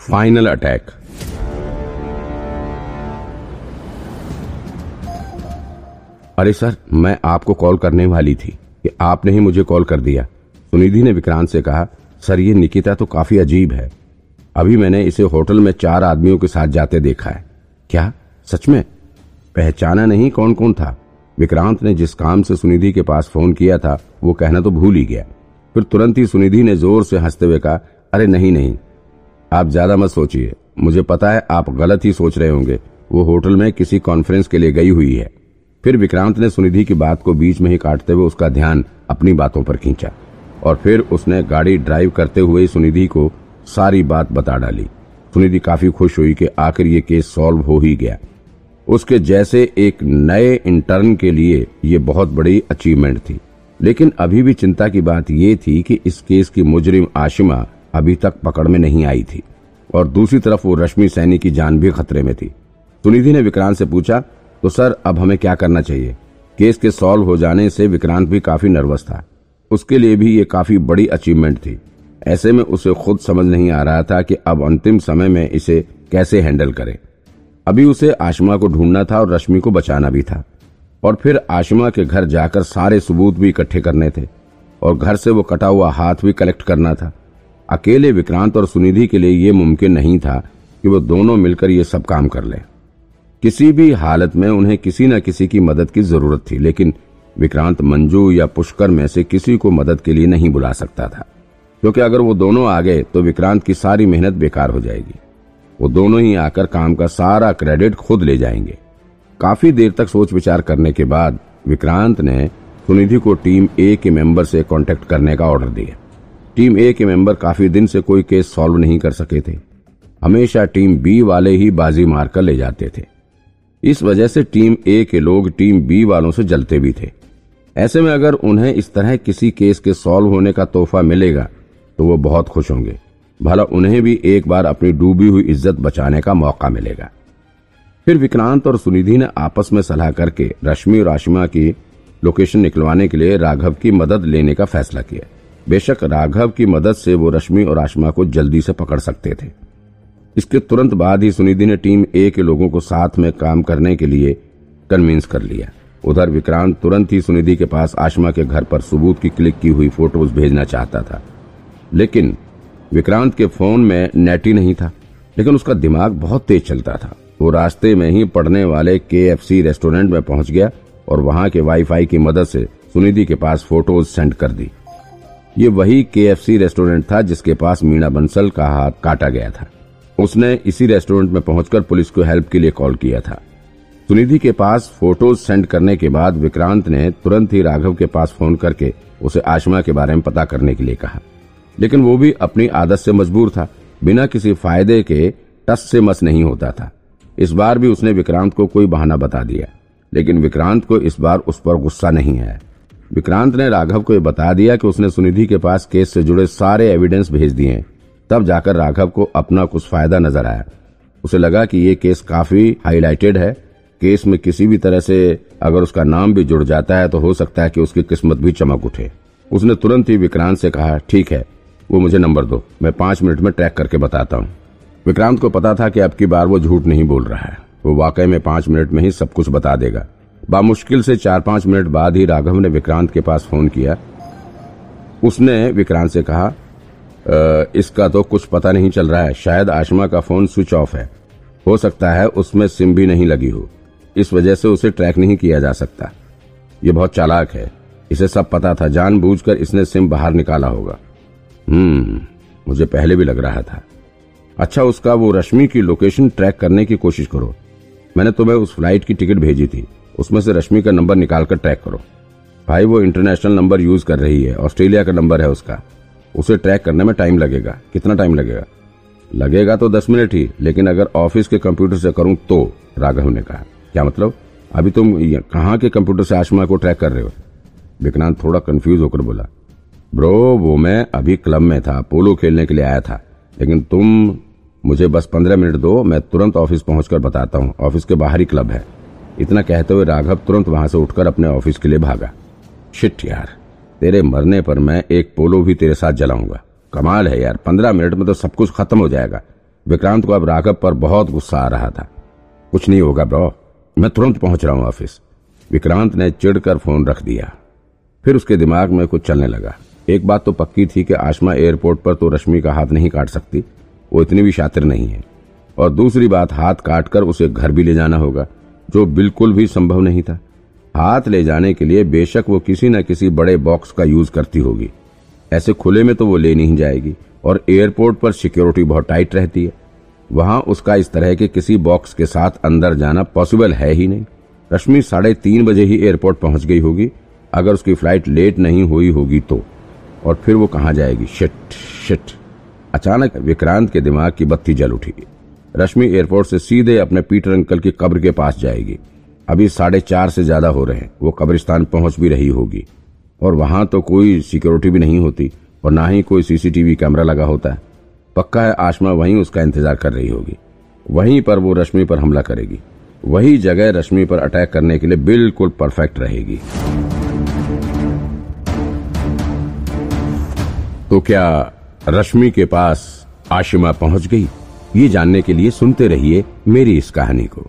Final attack अरे sir, मैं आपको कॉल करने वाली थी कि आपने ही मुझे कॉल कर दिया। सुनिधि ने विक्रांत से कहा, सर, ये निकिता तो काफ़ी अजीब है। अभी मैंने इसे होटल में चार आदमियों के साथ जाते देखा है। क्या? सच में? पहचाना नहीं कौन कौन था? विक्रांत ने जिस काम से सुनिधि के पास फ़ोन किया था, वो कहना तो भूल ही गया। फिर तुरंत ही सुनिधि ने ज़ोर से हँसते हुए कहा, अरे, नहीं नहीं। आप ज़्यादा मत सोचिए। मुझे पता है आप गलत ही सोच रहे होंगे। वो होटल में किसी कॉन्फ्रेंस के लिए गई हुई है। फिर विक्रांत ने सुनिधि की बात को बीच में ही काटते हुए उसका ध्यान अपनी बातों पर खींचा और फिर उसने गाड़ी ड्राइव करते हुए सुनिधि को सारी बात बता डाली। सुनिधि काफ़ी खुश हुई कि आखिर ये केस सॉल्व हो ही गया। उसके जैसे एक नए इंटर्न के लिए ये बहुत बड़ी अचीवमेंट थी। लेकिन अभी भी चिंता की बात ये थी कि इस केस की मुजरिम आशिमा अभी तक पकड़ में नहीं आई थी। और दूसरी तरफ़ वो रश्मि सैनी की जान भी खतरे में थी। सुनिधि ने विक्रांत से पूछा तो सर, अब हमें क्या करना चाहिए? केस के सॉल्व हो जाने से विक्रांत भी काफ़ी नर्वस था। उसके लिए भी ये काफ़ी बड़ी अचीवमेंट थी। ऐसे में उसे खुद समझ नहीं आ रहा था कि अब अंतिम समय में इसे कैसे हैंडल करे। अभी उसे आशमा को ढूंढना था और रश्मि को बचाना भी था। और फिर आशमा के घर जाकर सारे सबूत भी इकट्ठे करने थे। और घर से वो कटा हुआ हाथ भी कलेक्ट करना था। अकेले विक्रांत और सुनिधि के लिए यह मुमकिन नहीं था कि वो दोनों मिलकर ये सब काम कर लें। किसी भी हालत में उन्हें किसी न किसी की मदद की ज़रूरत थी, लेकिन विक्रांत मंजू या पुष्कर में से किसी को मदद के लिए नहीं बुला सकता था। क्योंकि अगर वो दोनों आ गए तो विक्रांत की सारी मेहनत बेकार हो जाएगी। वो दोनों ही आकर काम का सारा क्रेडिट खुद ले जाएँगे। काफ़ी देर तक सोच विचार करने के बाद विक्रांत ने सुनिधि को टीम ए के मेंबर से कांटेक्ट करने का ऑर्डर दिया। टीम ए के मेंबर काफ़ी दिन से कोई केस सॉल्व नहीं कर सके थे। हमेशा टीम बी वाले ही बाजी मारकर ले जाते थे। इस वजह से टीम ए के लोग टीम बी वालों से जलते भी थे। ऐसे में अगर उन्हें इस तरह किसी केस के सॉल्व होने का तोहफा मिलेगा तो वो बहुत खुश होंगे। भला उन्हें भी एक बार अपनी डूबी हुई इज़्ज़त बचाने का मौका मिलेगा। फिर विक्रांत और सुनिधि ने आपस में सलाह करके रश्मि और आशिमा की लोकेशन निकलवाने के लिए राघव की मदद लेने का फैसला किया। बेशक राघव की मदद से वो रश्मि और आशमा को जल्दी से पकड़ सकते थे। इसके तुरंत बाद ही सुनिधि ने टीम ए के लोगों को साथ में काम करने के लिए कन्विंस कर लिया। उधर विक्रांत तुरंत ही सुनिधि के पास आशमा के घर पर सबूत की क्लिक की हुई फ़ोटोज़ भेजना चाहता था। लेकिन विक्रांत के फ़ोन में नेट ही नहीं था, लेकिन उसका दिमाग बहुत तेज चलता था। वो रास्ते में ही पढ़ने वाले के रेस्टोरेंट में पहुँच गया और वहाँ के वाईफाई की मदद से सुनिधि के पास फ़ोटोज़ सेंड कर दी। ये वही के रेस्टोरेंट था जिसके पास मीना बंसल का हाथ काटा गया था। उसने इसी रेस्टोरेंट में पहुंचकर पुलिस को हेल्प के लिए कॉल किया था। सुनिधि के पास फ़ोटोज़ सेंड करने के बाद विक्रांत ने तुरंत ही राघव के पास फ़ोन करके उसे आशमा के बारे में पता करने के लिए कहा। लेकिन वो भी अपनी आदत से मजबूर था। बिना किसी फ़ायदे के टस से मस नहीं होता था। इस बार भी उसने विक्रांत को कोई बहाना बता दिया। लेकिन विक्रांत को इस बार उस पर गुस्सा नहीं आया। विक्रांत ने राघव को यह बता दिया कि उसने सुनिधि के पास केस से जुड़े सारे एविडेंस भेज दिए हैं। तब जाकर राघव को अपना कुछ फ़ायदा नज़र आया। उसे लगा कि ये केस काफ़ी हाईलाइटेड है। केस में किसी भी तरह से अगर उसका नाम भी जुड़ जाता है तो हो सकता है कि उसकी किस्मत भी चमक उठे। उसने तुरंत ही विक्रांत से कहा, ठीक है, वो मुझे नंबर दो। मैं पाँच मिनट में ट्रैक करके बताता हूँ। विक्रांत को पता था कि अब की बार वो झूठ नहीं बोल रहा है। वो वाकई में पाँच मिनट में ही सब कुछ बता देगा। बामुश्किल से चार पाँच मिनट बाद ही राघव ने विक्रांत के पास फ़ोन किया। उसने विक्रांत से कहा इसका तो कुछ पता नहीं चल रहा है। शायद आशमा का फ़ोन स्विच ऑफ़ है। हो सकता है उसमें सिम भी नहीं लगी हो। इस वजह से उसे ट्रैक नहीं किया जा सकता। ये बहुत चालाक है। इसे सब पता था। जानबूझकर इसने सिम बाहर निकाला होगा। हम्म मुझे पहले भी लग रहा था। अच्छा उसका वो रश्मि की लोकेशन ट्रैक करने की कोशिश करो। मैंने तुम्हें उस फ़्लाइट की टिकट भेजी थी। उसमें से रश्मि का नंबर निकालकर ट्रैक करो। भाई, वो इंटरनेशनल नंबर यूज़ कर रही है, ऑस्ट्रेलिया का नंबर है उसका। उसे ट्रैक करने में टाइम लगेगा। कितना टाइम लगेगा? लगेगा तो दस मिनट ही, लेकिन अगर ऑफ़िस के कंप्यूटर से करूँ तो राघव ने कहा। क्या मतलब? अभी तुम कहाँ के कंप्यूटर से आशमा को ट्रैक कर रहे हो? विक्रांत थोड़ा कंफ्यूज होकर बोला, ब्रो, वो मैं अभी क्लब में था पोलो खेलने के लिए आया था। लेकिन तुम मुझे बस पंद्रह मिनट दो, मैं तुरंत ऑफ़िस पहुंचकर बताता हूँ। ऑफ़िस के बाहर ही क्लब है। इतना कहते हुए राघव तुरंत वहाँ से उठकर अपने ऑफ़िस के लिए भागा। शिट यार, तेरे मरने पर मैं एक पोलो भी तेरे साथ जलाऊँगा। कमाल है यार, पंद्रह मिनट में तो सब कुछ खत्म हो जाएगा। विक्रांत को अब राघव पर बहुत गुस्सा आ रहा था। कुछ नहीं होगा ब्रो, मैं तुरंत पहुँच रहा हूँ ऑफ़िस। विक्रांत ने चिड़कर फ़ोन रख दिया। फिर उसके दिमाग में कुछ चलने लगा। एक बात तो पक्की थी कि आशमा एयरपोर्ट पर तो रश्मि का हाथ नहीं काट सकती, वो इतनी भी शातिर नहीं है। और दूसरी बात, हाथ काटकर उसे घर भी ले जाना होगा। जो बिल्कुल भी संभव नहीं था। हाथ ले जाने के लिए बेशक वो किसी न किसी बड़े बॉक्स का यूज़ करती होगी। ऐसे खुले में तो वो ले नहीं जाएगी और एयरपोर्ट पर सिक्योरिटी बहुत टाइट रहती है। वहाँ उसका इस तरह के किसी बॉक्स के साथ अंदर जाना पॉसिबल है ही नहीं। रश्मि साढ़े तीन बजे ही एयरपोर्ट पहुँच गई होगी। अगर उसकी फ़्लाइट लेट नहीं हुई होगी तो। और फिर वो कहा जाएगी? Shit shit. अचानक विक्रांत के दिमाग की बत्ती जल उठी। रश्मि एयरपोर्ट से सीधे अपने पीटर अंकल की कब्र के पास जाएगी। अभी साढ़े चार से ज़्यादा हो रहे हैं। वो कब्रिस्तान पहुँच भी रही होगी। और वहाँ तो कोई सिक्योरिटी भी नहीं होती और ना ही कोई सीसीटीवी कैमरा लगा होता है। पक्का है आशमा वहीं उसका इंतज़ार कर रही होगी। वहीं पर वो रश्मि पर हमला करेगी। वही जगह रश्मि पर अटैक करने के लिए बिल्कुल परफेक्ट रहेगी। तो क्या रश्मि के पास आशिमा पहुँच गई? ये जानने के लिए सुनते रहिए मेरी इस कहानी को।